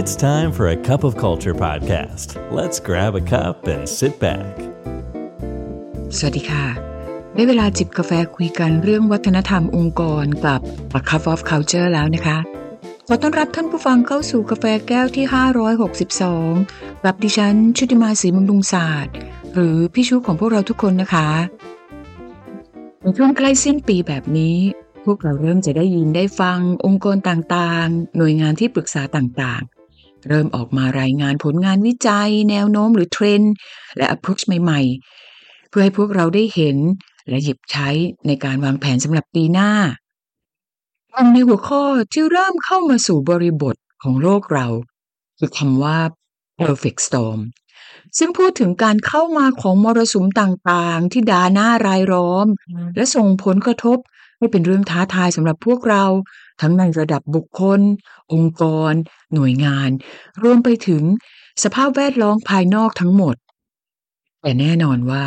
It's time for a cup of culture podcast. Let's grab a cup and sit back. สวัสดีค่ะ ได้เวลาจิบกาแฟคุยกันเรื่องวัฒนธรรมองค์กรกับ A Cup of Culture แล้วนะคะ ขอต้อนรับท่านผู้ฟังเข้าสู่กาแฟแก้วที่ 562 กับดิฉันชุติมาศรีบำรุงศาสตร์ หรือพี่ชูของพวกเราทุกคนนะคะในช่วงใกล้สิ้นปีแบบนี้พวกเราเริ่มจะได้ยินได้ฟังองค์กรต่างๆ หน่วยงานที่ปรึกษาต่างๆ เริ่มออกมารายงานผลงานวิจัย แนวโน้มหรือเทรนด์และ approach ใหม่ๆ เพื่อให้พวกเราได้เห็นและหยิบใช้ในการวางแผนสำหรับปีหน้าในหัวข้อที่เริ่มเข้ามาสู่บริบทของโลกเรา คือคำว่า perfect storm ซึ่งพูดถึงการเข้ามาของมรสุมต่างๆ ที่ดาหน้ารายล้อม และส่งผลกระทบ ให้เป็นเรื่องท้าทายสำหรับพวกเรา ทั้งในระดับบุคคล องค์กร หน่วยงาน รวมไปถึงสภาพแวดล้อมภายนอกทั้งหมด แต่แน่นอนว่า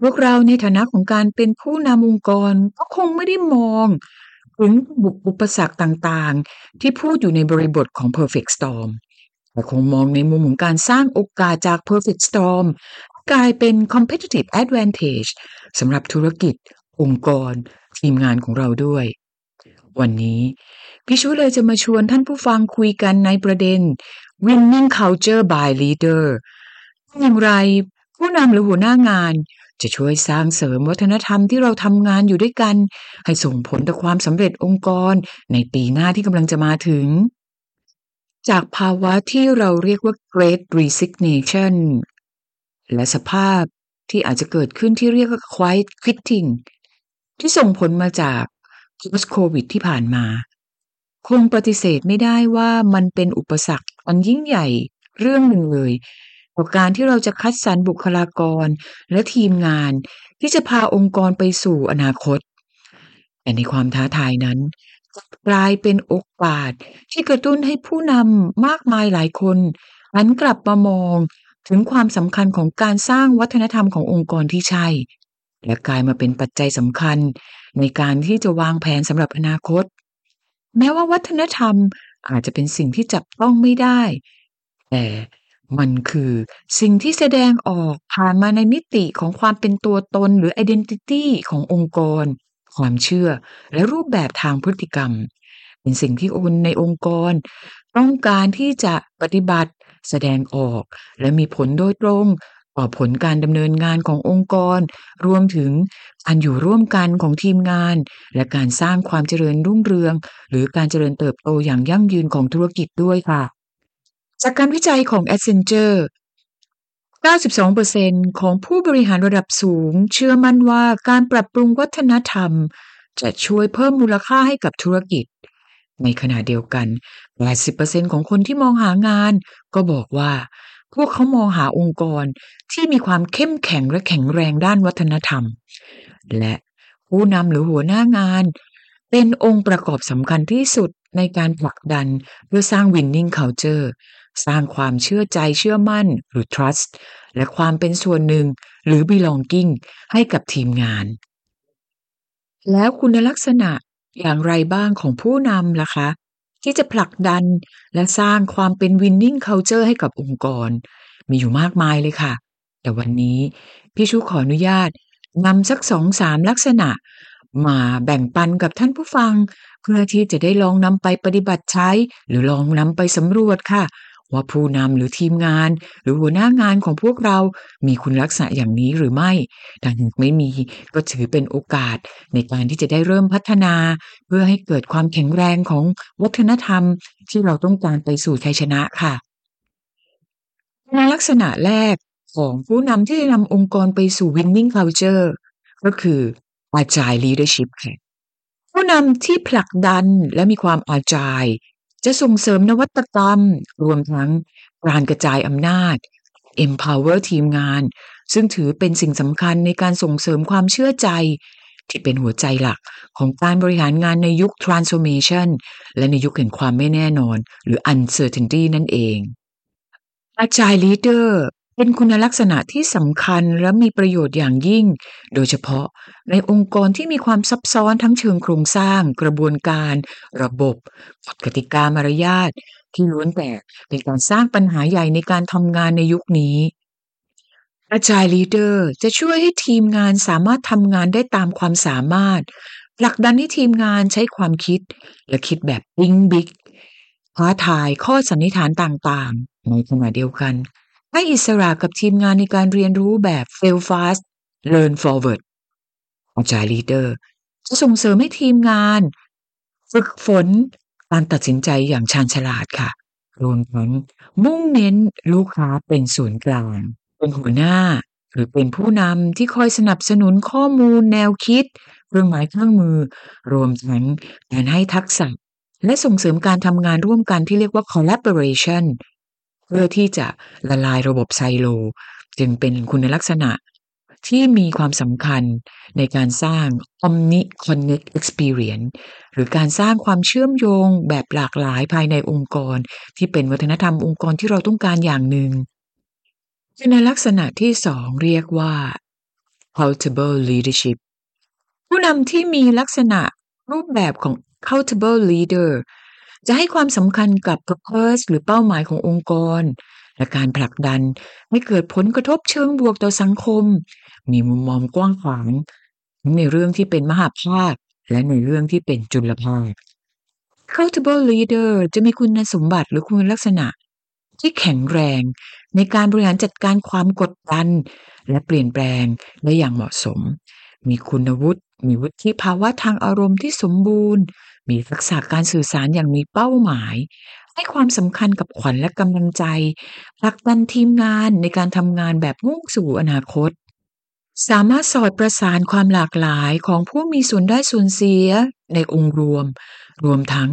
พวกเราในฐานะของการเป็นผู้นำองค์กรก็คงไม่ได้มองถึงบุอุปสรรคต่างๆ ที่พูดอยู่ในบริบทของ perfect storm แต่คงมองในมุมของการสร้างโอกาสจาก perfect storm กลายเป็น competitive advantage สำหรับธุรกิจ องค์กรทีมงานของเราด้วย วันนี้พี่ชูเลยจะมาชวนท่านผู้ฟังคุยกันในประเด็น winning culture by leader อย่างไรผู้นำหรือหัวหน้างาน จะช่วยสร้างเสริมวัฒนธรรมที่เราทำงานอยู่ด้วยกัน ให้ส่งผลต่อความสำเร็จองค์กรในปีหน้าที่กำลังจะมาถึง จากภาวะที่เราเรียกว่า Great Resignation และสภาพที่อาจจะเกิดขึ้นที่เรียกว่า Quiet Quitting ที่ส่งผลมาจาก post covid ที่ผ่านมา คงปฏิเสธไม่ได้ว่ามันเป็นอุปสรรคอันยิ่งใหญ่เรื่องหนึ่งเลยต่อการที่เราจะคัดสรรบุคลากรและทีมงานที่จะพาองค์กรไปสู่อนาคต แต่ในความท้าทายนั้นกลายเป็นโอกาสที่กระตุ้นให้ผู้นำมากมายหลายคนหันกลับมามองถึงความสำคัญของการสร้างวัฒนธรรมขององค์กรที่ใช่ และกลายมาเป็นปัจจัยสำคัญ ในการที่จะวางแผนสำหรับอนาคต แม้ว่าวัฒนธรรมอาจจะเป็นสิ่งที่จับต้องไม่ได้ แต่มันคือสิ่งที่แสดงออกผ่านมาในมิติของความเป็นตัวตนหรือ identity ขององค์กร ความเชื่อ และรูปแบบทางพฤติกรรม เป็นสิ่งที่คนในองค์กร ต้องการที่จะปฏิบัติ แสดงออก และมีผลโดยตรง ต่อผลการดำเนินงานขององค์กร รวมถึงการอยู่ร่วมกันของทีมงาน และการสร้างความเจริญรุ่งเรือง หรือการเจริญเติบโตอย่างยั่งยืนของธุรกิจด้วยค่ะ จากการวิจัยของ Accenture 92%ของผู้บริหารระดับสูง เชื่อมั่นว่าการปรับปรุงวัฒนธรรม จะช่วยเพิ่มมูลค่าให้กับธุรกิจ ในขณะเดียวกัน 80%ของคนที่มองหางาน ก็บอกว่า พวกเขามองหาองค์กรที่มีความเข้มแข็งและแข็งแรงด้านวัฒนธรรม และผู้นำหรือหัวหน้างาน เป็นองค์ประกอบสำคัญที่สุดในการผลักดันเพื่อสร้าง winning culture สร้างความเชื่อใจเชื่อมั่นหรือ trust และความเป็นส่วนหนึ่งหรือ belonging ให้กับทีมงาน แล้วคุณลักษณะอย่างไรบ้างของผู้นำล่ะคะ ที่จะผลักดันและสร้างความเป็น winning culture ให้กับองค์กร มีอยู่มากมายเลยค่ะ แต่วันนี้พี่ชูขออนุญาตนำสักสองสามลักษณะ มาแบ่งปันกับท่านผู้ฟัง เพื่อที่จะได้ลองนำไปปฏิบัติใช้ หรือลองนำไปสำรวจค่ะ ว่าผู้นำหรือทีมงาน หรือหัวหน้างานของพวกเรา มีคุณลักษณะอย่างนี้หรือไม่ถ้าหากไม่มีก็ถือเป็นโอกาสในการที่จะได้เริ่มพัฒนา เพื่อให้เกิดความแข็งแรงของวัฒนธรรม ที่เราต้องการไปสู่ชัยชนะค่ะคุณลักษณะแรกของผู้นำที่จะนำองค์กรไปสู่ winning culture ก็คือ agile leadership ค่ะผู้นำที่ผลักดันและมีความ agile จ จะส่งเสริมนวัตกรรม รวมทั้งการกระจายอำนาจ empower ทีมงาน ซึ่งถือเป็นสิ่งสำคัญในการส่งเสริมความเชื่อใจ ที่เป็นหัวใจหลักของการบริหารงานในยุค transformation และในยุคแห่งความไม่แน่นอน หรือ uncertainty นั่นเอง Agile Leader เป็นคุณลักษณะที่สำคัญและมีประโยชน์อย่างยิ่ง โดยเฉพาะในองค์กรที่มีความซับซ้อนทั้งเชิงโครงสร้าง กระบวนการ ระบบกฎกติกามารยาทที่ล้วนแต่เป็นการสร้างปัญหาใหญ่ในการทำงานในยุคนี้ Agile Leader จะช่วยให้ทีมงานสามารถทำงานได้ตามความสามารถผลักดันให้ทีมงานใช้ความคิด และคิดแบบ Think Big ท้าทายข้อสันนิษฐานต่างๆ ในขณะเดียวกัน ให้อิสระกับทีมงานในการเรียนรู้แบบ Fail Fast Learn Forward Agile Leader จะส่งเสริมให้ทีมงาน ฝึกฝนการตัดสินใจอย่างชาญฉลาดค่ะ รวมทั้งมุ่งเน้นลูกค้าเป็นศูนย์กลาง เป็นหัวหน้า หรือเป็นผู้นำที่คอยสนับสนุนข้อมูลแนวคิดเครื่องหมายเครื่องมือ รวมทั้งการให้ทักษะ และส่งเสริมการทำงานร่วมกันที่เรียกว่า collaboration เพื่อที่จะละลายระบบไซโล จึงเป็นคุณลักษณะที่มีความสำคัญในการสร้าง Omni Connect Experience หรือการสร้างความเชื่อมโยงแบบหลากหลายภายในองค์กร ที่เป็นวัฒนธรรมองค์กรที่เราต้องการอย่างหนึ่งคุณลักษณะที่สองเรียกว่า Accountable Leadership ผู้นำที่มีลักษณะรูปแบบของ Accountable Leader จะให้ความสำคัญกับ purpose หรือเป้าหมายขององค์กร และการผลักดันให้เกิดผลกระทบเชิงบวกต่อสังคม มีมุมมองกว้างขวางทั้งในเรื่องที่เป็นมหาภาค และในเรื่องที่เป็นจุลภาค Accountable Leader จะมีคุณสมบัติหรือคุณลักษณะ ที่แข็งแรงในการบริหารจัดการความกดดัน และเปลี่ยนแปลงได้อย่างเหมาะสม มีคุณวุฒิมีวุฒิภาวะทางอารมณ์ที่สมบูรณ์ มีทักษะการสื่อสารอย่างมีเป้าหมาย ให้ความสำคัญกับขวัญและกำลังใจผลักดันทีมงานในการทำงานแบบมุ่งสู่อนาคต สามารถสอดประสานความหลากหลายของผู้มีส่วนได้ส่วนเสียในองค์รวม รวมทั้ง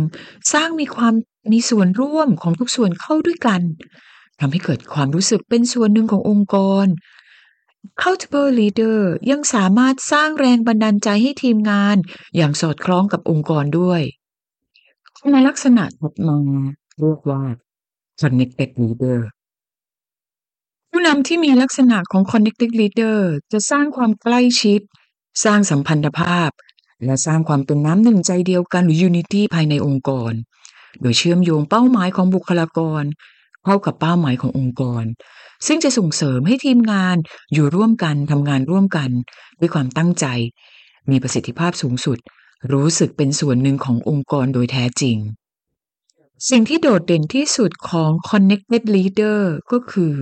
สร้างมีความมีส่วนร่วมของทุกส่วนเข้าด้วยกันทำให้เกิดความรู้สึกเป็นส่วนหนึ่งขององค์กร Accountable Leader ยังสามารถสร้างแรงบันดาลใจให้ทีมงาน อย่างสอดคล้องกับองค์กรด้วยในลักษณะถัดมาเรียกว่า Connected Leader ผู้นำที่มีลักษณะของ Connected Leader จะสร้างความใกล้ชิด สร้างสัมพันธภาพ และสร้างความเป็นน้ำหนึ่งใจเดียวกันหรือ Unity ภายในองค์กร โดยเชื่อมโยงเป้าหมายของบุคลากร เข้ากับเป้าหมายขององค์กร ซึ่งจะส่งเสริมให้ทีมงานอยู่ร่วมกันทำงานร่วมกัน ด้วยความตั้งใจ มีประสิทธิภาพสูงสุด รู้สึกเป็นส่วนหนึ่งขององค์กรโดยแท้จริง สิ่งที่โดดเด่นที่สุดของ Connected Leader ก็คือ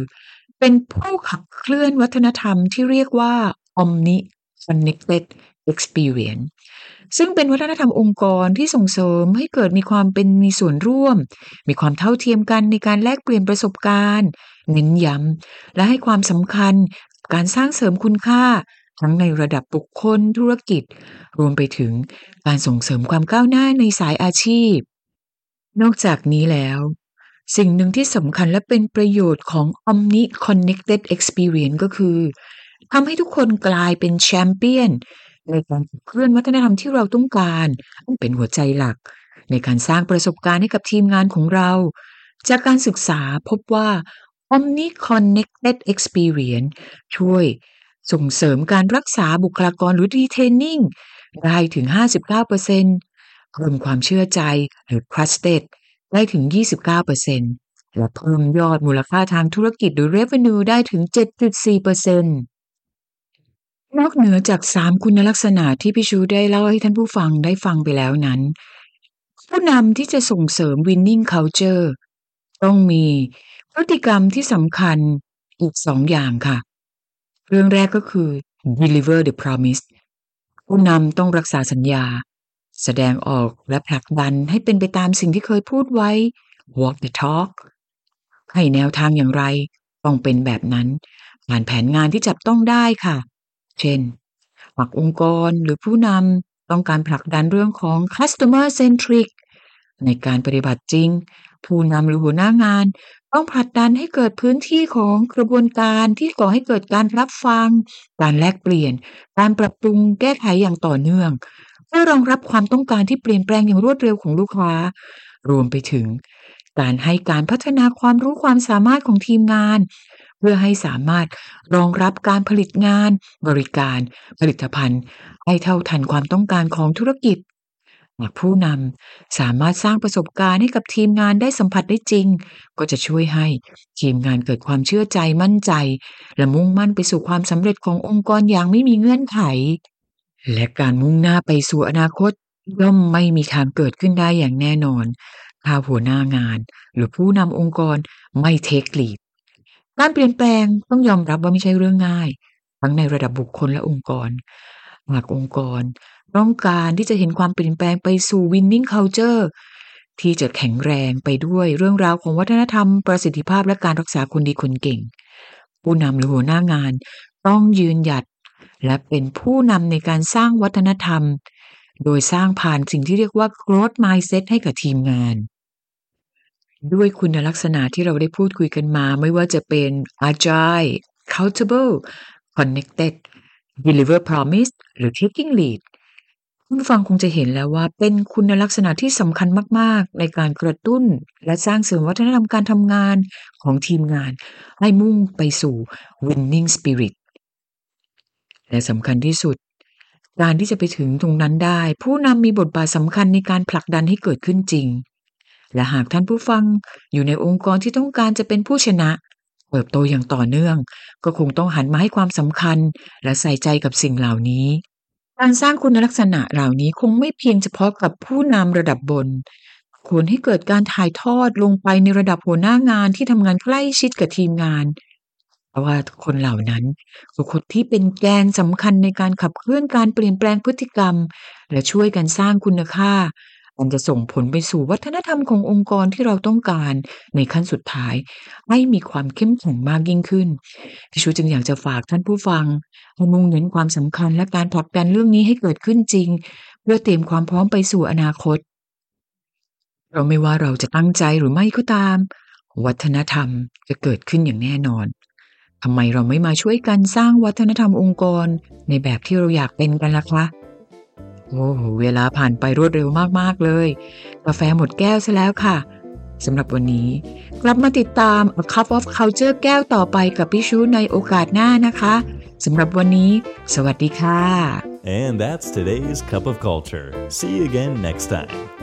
เป็นผู้ขับเคลื่อนวัฒนธรรมที่เรียกว่า Omni Connected Experience ซึ่งเป็นวัฒนธรรมองค์กรที่ส่งเสริมให้เกิดมีความเป็นมีส่วนร่วม มีความเท่าเทียมกันในการแลกเปลี่ยนประสบการณ์ เน้นย้ำและให้ความสำคัญการสร้างเสริมคุณค่า ทั้งในระดับบุคคลธุรกิจ รวมไปถึงการส่งเสริมความก้าวหน้าในสายอาชีพ นอกจากนี้แล้ว สิ่งหนึ่งที่สำคัญและเป็นประโยชน์ของ Omni Connected Experience ก็คือทำให้ทุกคนกลายเป็นแชมเปี้ยน ในการเคลื่อนวัฒนธรรมที่เราต้องการเป็นหัวใจหลัก ในการสร้างประสบการณ์ให้กับทีมงานของเรา จากการศึกษาพบว่า Omni Connected Experience ช่วยส่งเสริมการรักษาบุคลากรหรือ retaining ได้ถึง 59%เพิ่มความเชื่อใจหรือ trusted ได้ถึง 29%และเพิ่มยอดมูลค่าทางธุรกิจหรือ revenue ได้ถึง 7.4% นอกเหนือจาก3คุณลักษณะที่พี่ชูได้เล่าให้ท่านผู้ฟังได้ฟังไปแล้วนั้น ผู้นำที่จะส่งเสริม winning culture ต้องมีพฤติกรรมที่สำคัญอีกสองอย่างค่ะ เรื่องแรกก็คือ deliver the promise ผู้นำต้องรักษาสัญญา แสดงออกและผลักดันให้เป็นไปตามสิ่งที่เคยพูดไว้ walk the talk ให้แนวทางอย่างไร ต้องเป็นแบบนั้นผ่านแผนงานที่จับต้องได้ค่ะ เช่นหากองค์กรหรือผู้นำต้องการผลักดันเรื่องของ customer centric ในการปฏิบัติจริง ผู้นำหรือหัวหน้างาน ต้องผลักดันให้เกิดพื้นที่ของกระบวนการที่ก่อให้เกิดการรับฟัง การแลกเปลี่ยน การปรับปรุงแก้ไขอย่างต่อเนื่อง เพื่อรองรับความต้องการที่เปลี่ยนแปลงอย่างรวดเร็วของลูกค้า รวมไปถึง การให้การพัฒนาความรู้ความสามารถของทีมงาน พื่อให้สามารถรองรับการผลิตงาน บริการ ผลิตภัณฑ์ ให้เท่าทันความต้องการของธุรกิจหากผู้นำสามารถสร้างประสบการณ์ให้กับทีมงานได้สัมผัสได้จริง ก็จะช่วยให้ทีมงานเกิดความเชื่อใจมั่นใจ และมุ่งมั่นไปสู่ความสำเร็จขององค์กรอย่างไม่มีเงื่อนไข และการมุ่งหน้าไปสู่อนาคตย่อมไม่มีทางเกิดขึ้นได้อย่างแน่นอนถ้าหัวหน้างาน หรือผู้นำองค์กรไม่เทคลีด การเปลี่ยนแปลงต้องยอมรับว่าไม่ใช่เรื่องง่าย ทั้งในระดับบุคคลและองค์กร หากองค์กร ต้องการที่จะเห็นความเปลี่ยนแปลงไปสู่ winning culture ที่จะแข็งแรงไปด้วยเรื่องราวของวัฒนธรรม ประสิทธิภาพและการรักษาคนดีคนเก่ง ผู้นำหรือหัวหน้างาน ต้องยืนหยัด และเป็นผู้นำในการสร้างวัฒนธรรม โดยสร้างผ่านสิ่งที่เรียกว่า growth mindset ให้กับทีมงาน ด้วยคุณลักษณะที่เราได้พูดคุยกันมา ไม่ว่าจะเป็น agile accountable connected deliver promise หรือ taking lead คุณฟังคงจะเห็นแล้วว่าเป็นคุณลักษณะที่สำคัญมาก ๆ ในการกระตุ้นและสร้างเสริมวัฒนธรรมการทำงานของทีมงาน ให้มุ่งไปสู่ winning spirit และสำคัญที่สุด การที่จะไปถึงตรงนั้นได้ ผู้นำมีบทบาทสำคัญในการผลักดันให้เกิดขึ้นจริง และหากท่านผู้ฟังอยู่ในองค์กรที่ต้องการจะเป็นผู้ชนะ เติบโตอย่างต่อเนื่อง ก็คงต้องหันมาให้ความสำคัญ และใส่ใจกับสิ่งเหล่านี้การสร้างคุณลักษณะเหล่านี้คงไม่เพียงเฉพาะกับผู้นำระดับบน ควรให้เกิดการถ่ายทอดลงไปในระดับหัวหน้างานที่ทำงานใกล้ชิดกับทีมงาน เพราะว่าคนเหล่านั้นคือคนที่เป็นแกนสำคัญในการขับเคลื่อนการเปลี่ยนแปลงพฤติกรรม และช่วยกันสร้างคุณค่า มันจะส่งผลไปสู่วัฒนธรรมขององค์กรที่เราต้องการในขั้นสุดท้าย ให้มีความเข้มแข็งมากยิ่งขึ้นพี่ชูจึงอยากจะฝากท่านผู้ฟังให้มุ่งเน้นความสำคัญและการผลักดันเรื่องนี้ให้เกิดขึ้นจริง เพื่อเตรียมความพร้อมไปสู่อนาคต เราไม่ว่าเราจะตั้งใจหรือไม่ก็ตาม วัฒนธรรมจะเกิดขึ้นอย่างแน่นอนทำไมเราไม่มาช่วยกันสร้างวัฒนธรรมองค์กร ในแบบที่เราอยากเป็นกันล่ะคะ โอ้โหเวลาผ่านไปรวดเร็วมากๆเลย กาแฟหมดแก้วซะแล้วค่ะสำหรับวันนี้ กลับมาติดตาม A Cup of Culture แก้วต่อไปกับพี่ชูในโอกาสหน้านะคะสำหรับวันนี้ สวัสดีค่ะ And that's today's Cup of Culture. See you again next time.